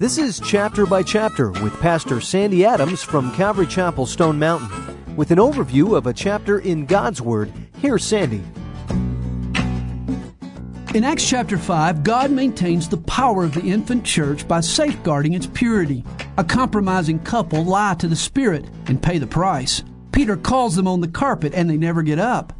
This is Chapter by Chapter with Pastor Sandy Adams from Calvary Chapel, Stone Mountain. With an overview of a chapter in God's Word, here's Sandy. In Acts chapter 5, God maintains the power of the infant church by safeguarding its purity. A compromising couple lie to the Spirit and pay the price. Peter calls them on the carpet and they never get up.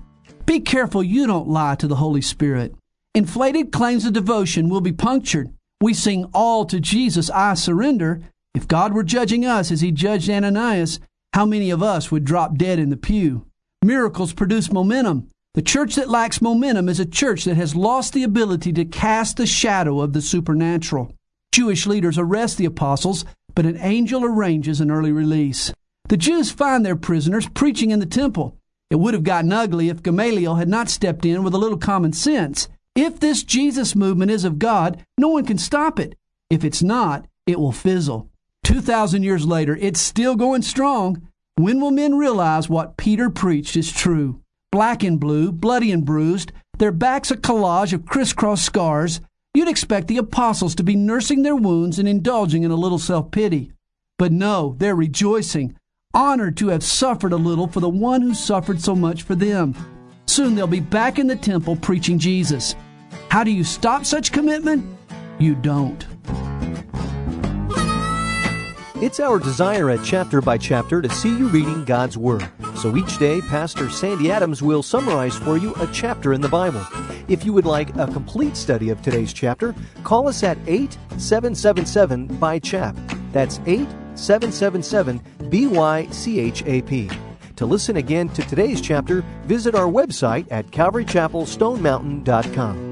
Be careful you don't lie to the Holy Spirit. Inflated claims of devotion will be punctured. We sing all to Jesus, I surrender. If God were judging us as he judged Ananias, how many of us would drop dead in the pew? Miracles produce momentum. The church that lacks momentum is a church that has lost the ability to cast the shadow of the supernatural. Jewish leaders arrest the apostles, but an angel arranges an early release. The Jews find their prisoners preaching in the temple. It would have gotten ugly if Gamaliel had not stepped in with a little common sense. If this Jesus movement is of God, no one can stop it. If it's not, it will fizzle. 2,000 years later, it's still going strong. When will men realize what Peter preached is true? Black and blue, bloody and bruised, their backs a collage of crisscross scars, you'd expect the apostles to be nursing their wounds and indulging in a little self pity. But no, they're rejoicing, honored to have suffered a little for the one who suffered so much for them. Soon they'll be back in the temple preaching Jesus. How do you stop such commitment? You don't. It's our desire at Chapter by Chapter to see you reading God's Word. So each day, Pastor Sandy Adams will summarize for you a chapter in the Bible. If you would like a complete study of today's chapter, call us at 8777 by chap. That's 8777 BYCHAP. To listen again to today's chapter, visit our website at calvarychapelstonemountain.com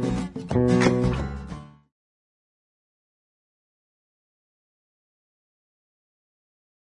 thank you